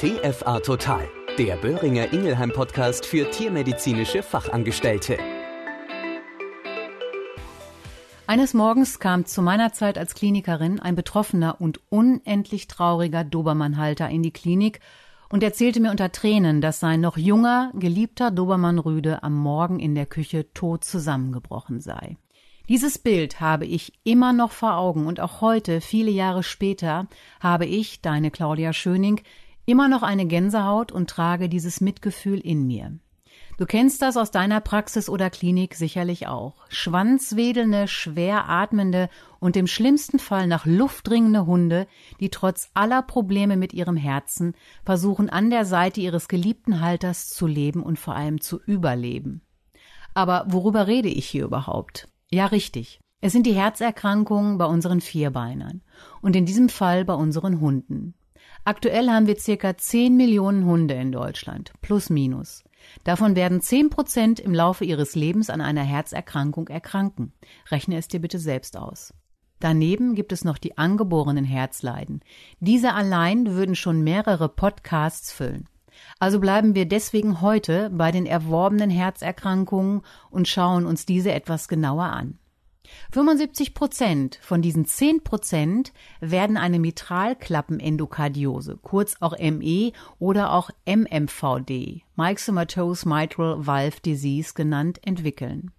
TFA Total, der Böhringer Ingelheim Podcast für tiermedizinische Fachangestellte. Eines Morgens kam zu meiner Zeit als Klinikerin ein betroffener und unendlich trauriger Dobermannhalter in die Klinik und erzählte mir unter Tränen, dass sein noch junger, geliebter Dobermann Rüde am Morgen in der Küche tot zusammengebrochen sei. Dieses Bild habe ich immer noch vor Augen und auch heute, viele Jahre später, habe ich, deine Claudia Schöning, immer noch eine Gänsehaut und trage dieses Mitgefühl in mir. Du kennst das aus deiner Praxis oder Klinik sicherlich auch. Schwanzwedelnde, schwer atmende und im schlimmsten Fall nach Luft dringende Hunde, die trotz aller Probleme mit ihrem Herzen versuchen, an der Seite ihres geliebten Halters zu leben und vor allem zu überleben. Aber worüber rede ich hier überhaupt? Ja, richtig. Es sind die Herzerkrankungen bei unseren Vierbeinern und in diesem Fall bei unseren Hunden. Aktuell haben wir circa 10 Millionen Hunde in Deutschland, plus minus. Davon werden 10 Prozent im Laufe ihres Lebens an einer Herzerkrankung erkranken. Rechne es dir bitte selbst aus. Daneben gibt es noch die angeborenen Herzleiden. Diese allein würden schon mehrere Podcasts füllen. Also bleiben wir deswegen heute bei den erworbenen Herzerkrankungen und schauen uns diese etwas genauer an. 75 Prozent von diesen 10 Prozent werden eine Mitralklappenendokardiose, kurz auch ME oder auch MMVD, Myxomatous Mitral Valve Disease genannt, entwickeln.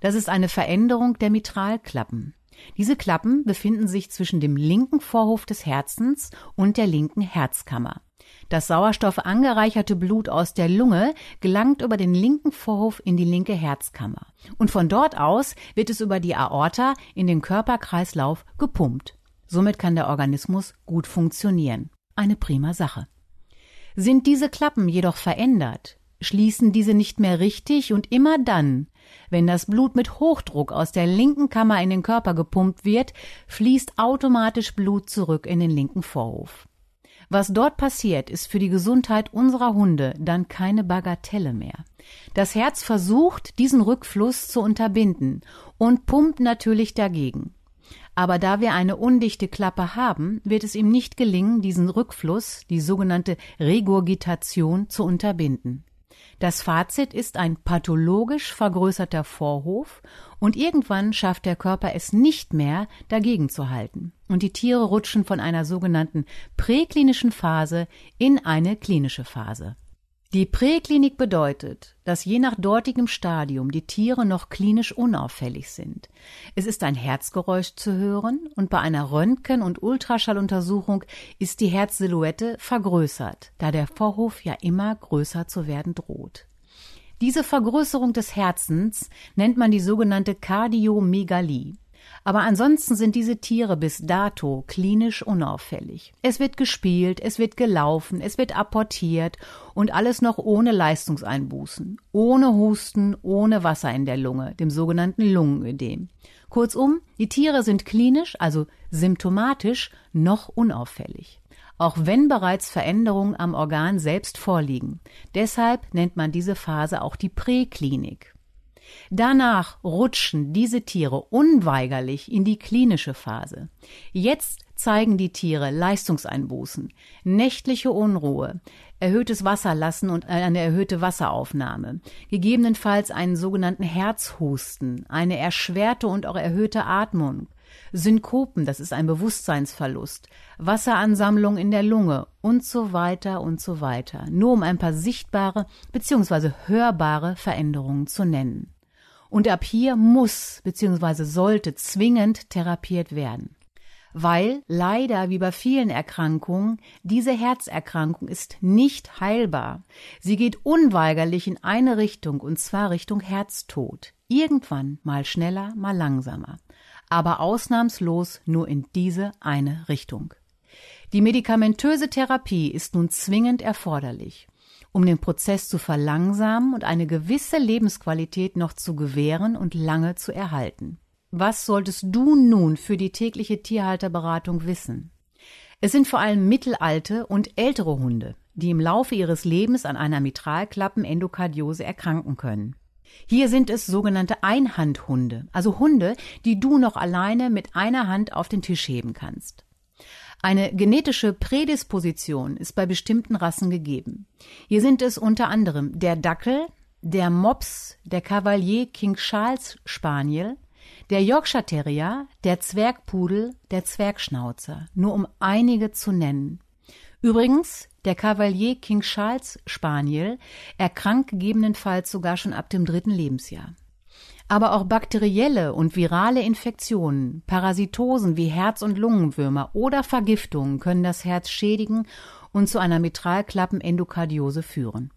Das ist eine Veränderung der Mitralklappen. Diese Klappen befinden sich zwischen dem linken Vorhof des Herzens und der linken Herzkammer. Das Sauerstoff angereicherte Blut aus der Lunge gelangt über den linken Vorhof in die linke Herzkammer. Und von dort aus wird es über die Aorta in den Körperkreislauf gepumpt. Somit kann der Organismus gut funktionieren. Eine prima Sache. Sind diese Klappen jedoch verändert, schließen diese nicht mehr richtig und immer dann, wenn das Blut mit Hochdruck aus der linken Kammer in den Körper gepumpt wird, fließt automatisch Blut zurück in den linken Vorhof. Was dort passiert, ist für die Gesundheit unserer Hunde dann keine Bagatelle mehr. Das Herz versucht, diesen Rückfluss zu unterbinden und pumpt natürlich dagegen. Aber da wir eine undichte Klappe haben, wird es ihm nicht gelingen, diesen Rückfluss, die sogenannte Regurgitation, zu unterbinden. Das Fazit ist ein pathologisch vergrößerter Vorhof und irgendwann schafft der Körper es nicht mehr, dagegen zu halten. Und die Tiere rutschen von einer sogenannten präklinischen Phase in eine klinische Phase. Die Präklinik bedeutet, dass je nach dortigem Stadium die Tiere noch klinisch unauffällig sind. Es ist ein Herzgeräusch zu hören und bei einer Röntgen- und Ultraschalluntersuchung ist die Herzsilhouette vergrößert, da der Vorhof ja immer größer zu werden droht. Diese Vergrößerung des Herzens nennt man die sogenannte Kardiomegalie. Aber ansonsten sind diese Tiere bis dato klinisch unauffällig. Es wird gespielt, es wird gelaufen, es wird apportiert und alles noch ohne Leistungseinbußen, ohne Husten, ohne Wasser in der Lunge, dem sogenannten Lungenödem. Kurzum, die Tiere sind klinisch, also symptomatisch, noch unauffällig auch wenn bereits Veränderungen am Organ selbst vorliegen. Deshalb nennt man diese Phase auch die Präklinik. Danach rutschen diese Tiere unweigerlich in die klinische Phase. Jetzt zeigen die Tiere Leistungseinbußen, nächtliche Unruhe, erhöhtes Wasserlassen und eine erhöhte Wasseraufnahme, gegebenenfalls einen sogenannten Herzhusten, eine erschwerte und auch erhöhte Atmung, Synkopen, das ist ein Bewusstseinsverlust, Wasseransammlung in der Lunge und so weiter und so weiter, nur um ein paar sichtbare bzw. hörbare Veränderungen zu nennen. Und ab hier muss bzw. sollte zwingend therapiert werden. Weil leider wie bei vielen Erkrankungen diese Herzerkrankung ist nicht heilbar. Sie geht unweigerlich in eine Richtung und zwar Richtung Herztod. Irgendwann mal schneller, mal langsamer. Aber ausnahmslos nur in diese eine Richtung. Die medikamentöse Therapie ist nun zwingend erforderlich um den Prozess zu verlangsamen und eine gewisse Lebensqualität noch zu gewähren und lange zu erhalten. Was solltest du nun für die tägliche Tierhalterberatung wissen? Es sind vor allem mittelalte und ältere Hunde, die im Laufe ihres Lebens an einer Mitralklappenendokardiose erkranken können. Hier sind es sogenannte Einhandhunde, also Hunde, die du noch alleine mit einer Hand auf den Tisch heben kannst. Eine genetische Prädisposition ist bei bestimmten Rassen gegeben. Hier sind es unter anderem der Dackel, der Mops, der Cavalier King Charles Spaniel, der Yorkshire Terrier, der Zwergpudel, der Zwergschnauzer, nur um einige zu nennen. Übrigens, der Cavalier King Charles Spaniel erkrankt gegebenenfalls sogar schon ab dem dritten Lebensjahr. Aber auch bakterielle und virale Infektionen, Parasitosen wie Herz- und Lungenwürmer oder Vergiftungen können das Herz schädigen und zu einer Mitralklappenendokardiose führen.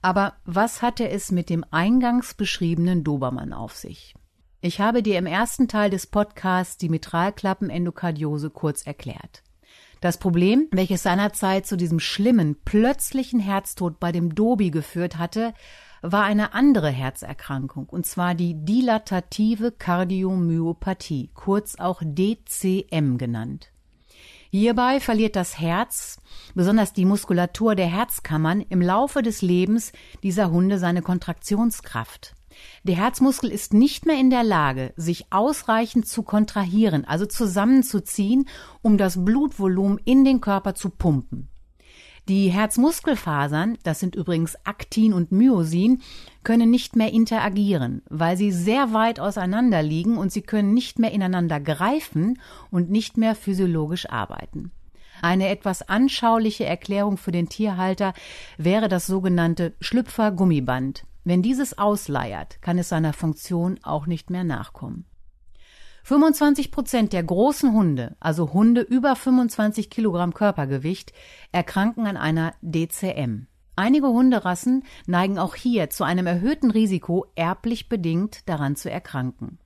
Aber was hatte es mit dem eingangs beschriebenen Dobermann auf sich? Ich habe dir im ersten Teil des Podcasts die Mitralklappenendokardiose kurz erklärt. Das Problem, welches seinerzeit zu diesem schlimmen, plötzlichen Herztod bei dem Dobi geführt hatte, war eine andere Herzerkrankung, und zwar die dilatative Kardiomyopathie, kurz auch DCM genannt. Hierbei verliert das Herz, besonders die Muskulatur der Herzkammern, im Laufe des Lebens dieser Hunde seine Kontraktionskraft. Der Herzmuskel ist nicht mehr in der Lage, sich ausreichend zu kontrahieren, also zusammenzuziehen, um das Blutvolumen in den Körper zu pumpen. Die Herzmuskelfasern, das sind übrigens Aktin und Myosin, können nicht mehr interagieren, weil sie sehr weit auseinander liegen und sie können nicht mehr ineinander greifen und nicht mehr physiologisch arbeiten. Eine etwas anschauliche Erklärung für den Tierhalter wäre das sogenannte Schlüpfer-Gummiband. Wenn dieses ausleiert, kann es seiner Funktion auch nicht mehr nachkommen. 25 Prozent der großen Hunde, also Hunde über 25 Kilogramm Körpergewicht, erkranken an einer DCM. Einige Hunderassen neigen auch hier zu einem erhöhten Risiko, erblich bedingt daran zu erkranken.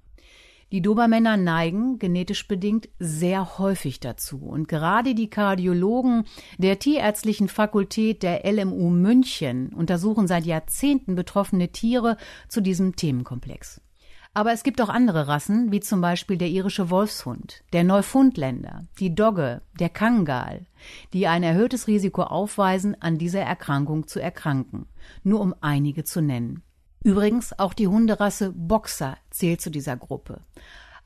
Die Dobermänner neigen, genetisch bedingt, sehr häufig dazu. Und gerade die Kardiologen der Tierärztlichen Fakultät der LMU München untersuchen seit Jahrzehnten betroffene Tiere zu diesem Themenkomplex. Aber es gibt auch andere Rassen, wie zum Beispiel der irische Wolfshund, der Neufundländer, die Dogge, der Kangal, die ein erhöhtes Risiko aufweisen, an dieser Erkrankung zu erkranken, nur um einige zu nennen. Übrigens auch die Hunderasse Boxer zählt zu dieser Gruppe.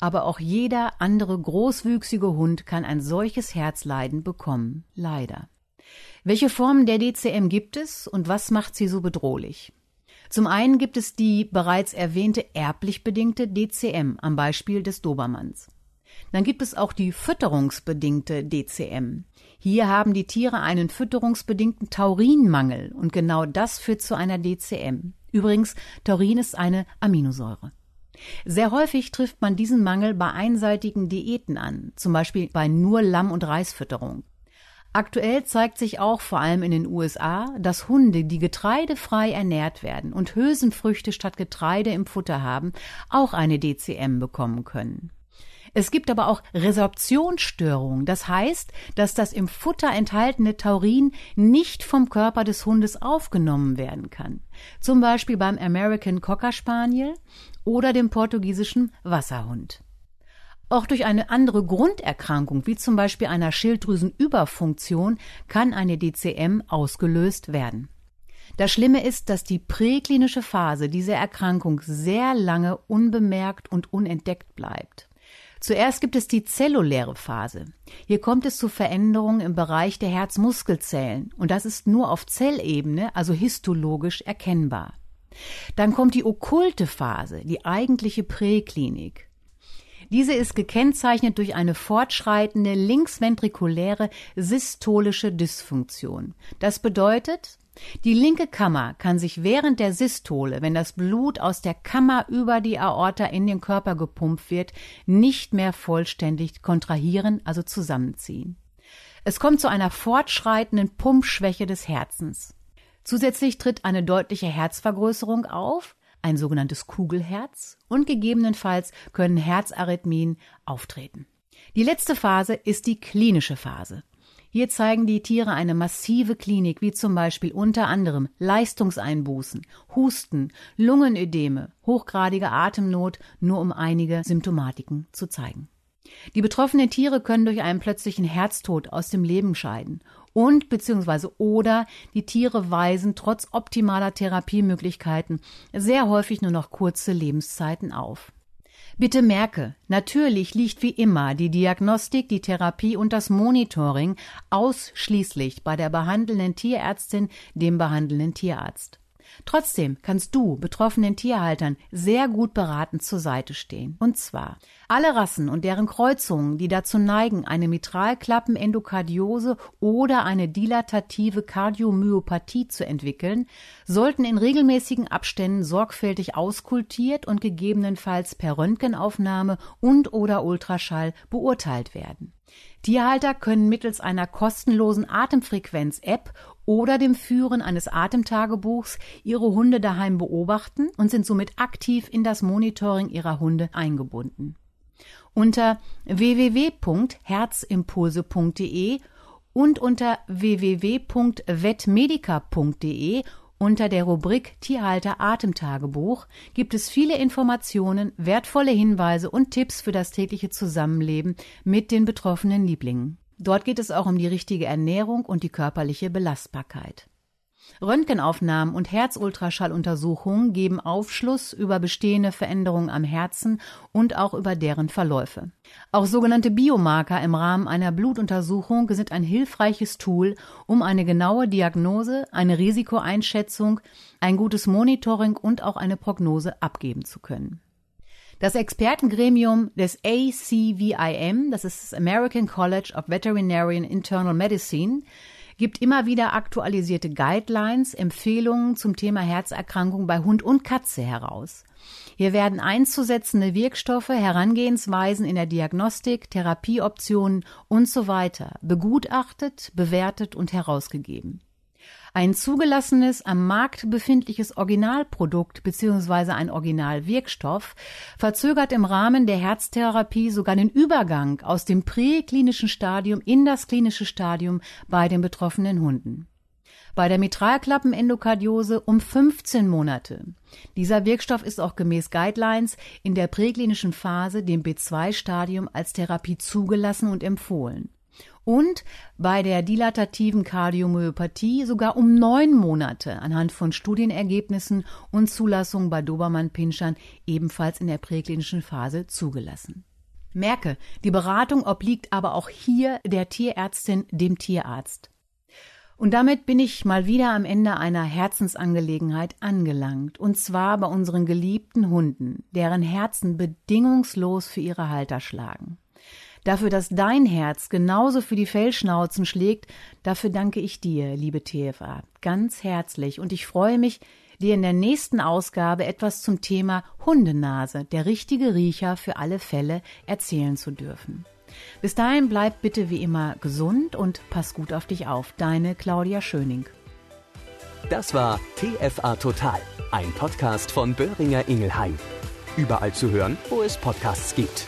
Aber auch jeder andere großwüchsige Hund kann ein solches Herzleiden bekommen, leider. Welche Formen der DCM gibt es und was macht sie so bedrohlich? Zum einen gibt es die bereits erwähnte erblich bedingte DCM am Beispiel des Dobermanns. Dann gibt es auch die fütterungsbedingte DCM. Hier haben die Tiere einen fütterungsbedingten Taurinmangel und genau das führt zu einer DCM. Übrigens, Taurin ist eine Aminosäure. Sehr häufig trifft man diesen Mangel bei einseitigen Diäten an, zum Beispiel bei nur Lamm- und Reisfütterung. Aktuell zeigt sich auch vor allem in den USA, dass Hunde, die getreidefrei ernährt werden und Hülsenfrüchte statt Getreide im Futter haben, auch eine DCM bekommen können. Es gibt aber auch Resorptionsstörungen. Das heißt, dass das im Futter enthaltene Taurin nicht vom Körper des Hundes aufgenommen werden kann. Zum Beispiel beim American Cocker Spaniel oder dem portugiesischen Wasserhund. Auch durch eine andere Grunderkrankung, wie zum Beispiel einer Schilddrüsenüberfunktion, kann eine DCM ausgelöst werden. Das Schlimme ist, dass die präklinische Phase dieser Erkrankung sehr lange unbemerkt und unentdeckt bleibt. Zuerst gibt es die zelluläre Phase. Hier kommt es zu Veränderungen im Bereich der Herzmuskelzellen und das ist nur auf Zellebene, also histologisch erkennbar. Dann kommt die okkulte Phase, die eigentliche Präklinik. Diese ist gekennzeichnet durch eine fortschreitende linksventrikuläre systolische Dysfunktion. Das bedeutet, die linke Kammer kann sich während der Systole, wenn das Blut aus der Kammer über die Aorta in den Körper gepumpt wird, nicht mehr vollständig kontrahieren, also zusammenziehen. Es kommt zu einer fortschreitenden Pumpschwäche des Herzens. Zusätzlich tritt eine deutliche Herzvergrößerung auf, ein sogenanntes Kugelherz und gegebenenfalls können Herzarrhythmien auftreten. Die letzte Phase ist die klinische Phase. Hier zeigen die Tiere eine massive Klinik, wie zum Beispiel unter anderem Leistungseinbußen, Husten, Lungenödeme, hochgradige Atemnot, nur um einige Symptomatiken zu zeigen. Die betroffenen Tiere können durch einen plötzlichen Herztod aus dem Leben scheiden und beziehungsweise oder die Tiere weisen trotz optimaler Therapiemöglichkeiten sehr häufig nur noch kurze Lebenszeiten auf. Bitte merke, natürlich liegt wie immer die Diagnostik, die Therapie und das Monitoring ausschließlich bei der behandelnden Tierärztin, dem behandelnden Tierarzt. Trotzdem kannst du betroffenen Tierhaltern sehr gut beratend zur Seite stehen. Und zwar alle Rassen und deren Kreuzungen, die dazu neigen, eine Mitralklappenendokardiose oder eine dilatative Kardiomyopathie zu entwickeln, sollten in regelmäßigen Abständen sorgfältig auskultiert und gegebenenfalls per Röntgenaufnahme und oder Ultraschall beurteilt werden. Tierhalter können mittels einer kostenlosen Atemfrequenz-App oder dem Führen eines Atemtagebuchs ihre Hunde daheim beobachten und sind somit aktiv in das Monitoring ihrer Hunde eingebunden. Unter www.herzimpulse.de und unter www.vetmedica.de unter der Rubrik Tierhalter Atemtagebuch gibt es viele Informationen, wertvolle Hinweise und Tipps für das tägliche Zusammenleben mit den betroffenen Lieblingen. Dort geht es auch um die richtige Ernährung und die körperliche Belastbarkeit. Röntgenaufnahmen und Herzultraschalluntersuchungen geben Aufschluss über bestehende Veränderungen am Herzen und auch über deren Verläufe. Auch sogenannte Biomarker im Rahmen einer Blutuntersuchung sind ein hilfreiches Tool, um eine genaue Diagnose, eine Risikoeinschätzung, ein gutes Monitoring und auch eine Prognose abgeben zu können. Das Expertengremium des ACVIM, das ist das American College of Veterinarian Internal Medicine, gibt immer wieder aktualisierte Guidelines, Empfehlungen zum Thema Herzerkrankung bei Hund und Katze heraus. Hier werden einzusetzende Wirkstoffe, Herangehensweisen in der Diagnostik, Therapieoptionen und so weiter begutachtet, bewertet und herausgegeben. Ein zugelassenes, am Markt befindliches Originalprodukt bzw. ein Originalwirkstoff verzögert im Rahmen der Herztherapie sogar den Übergang aus dem präklinischen Stadium in das klinische Stadium bei den betroffenen Hunden bei der Mitralklappenendokardiose um 15 Monate. Dieser Wirkstoff ist auch gemäß Guidelines in der präklinischen Phase, dem B2-Stadium, als Therapie zugelassen und empfohlen und bei der dilatativen Kardiomyopathie sogar um neun Monate anhand von Studienergebnissen und Zulassungen bei Dobermann-Pinschern ebenfalls in der präklinischen Phase zugelassen. Merke, die Beratung obliegt aber auch hier der Tierärztin, dem Tierarzt. Und damit bin ich mal wieder am Ende einer Herzensangelegenheit angelangt, und zwar bei unseren geliebten Hunden, deren Herzen bedingungslos für ihre Halter schlagen. Dafür, dass dein Herz genauso für die Fellschnauzen schlägt, dafür danke ich dir, liebe TFA, ganz herzlich und ich freue mich, dir in der nächsten Ausgabe etwas zum Thema Hundenase, der richtige Riecher für alle Fälle, erzählen zu dürfen. Bis dahin bleib bitte wie immer gesund und pass gut auf dich auf. Deine Claudia Schöning. Das war TFA Total, ein Podcast von Böhringer Ingelheim. Überall zu hören, wo es Podcasts gibt.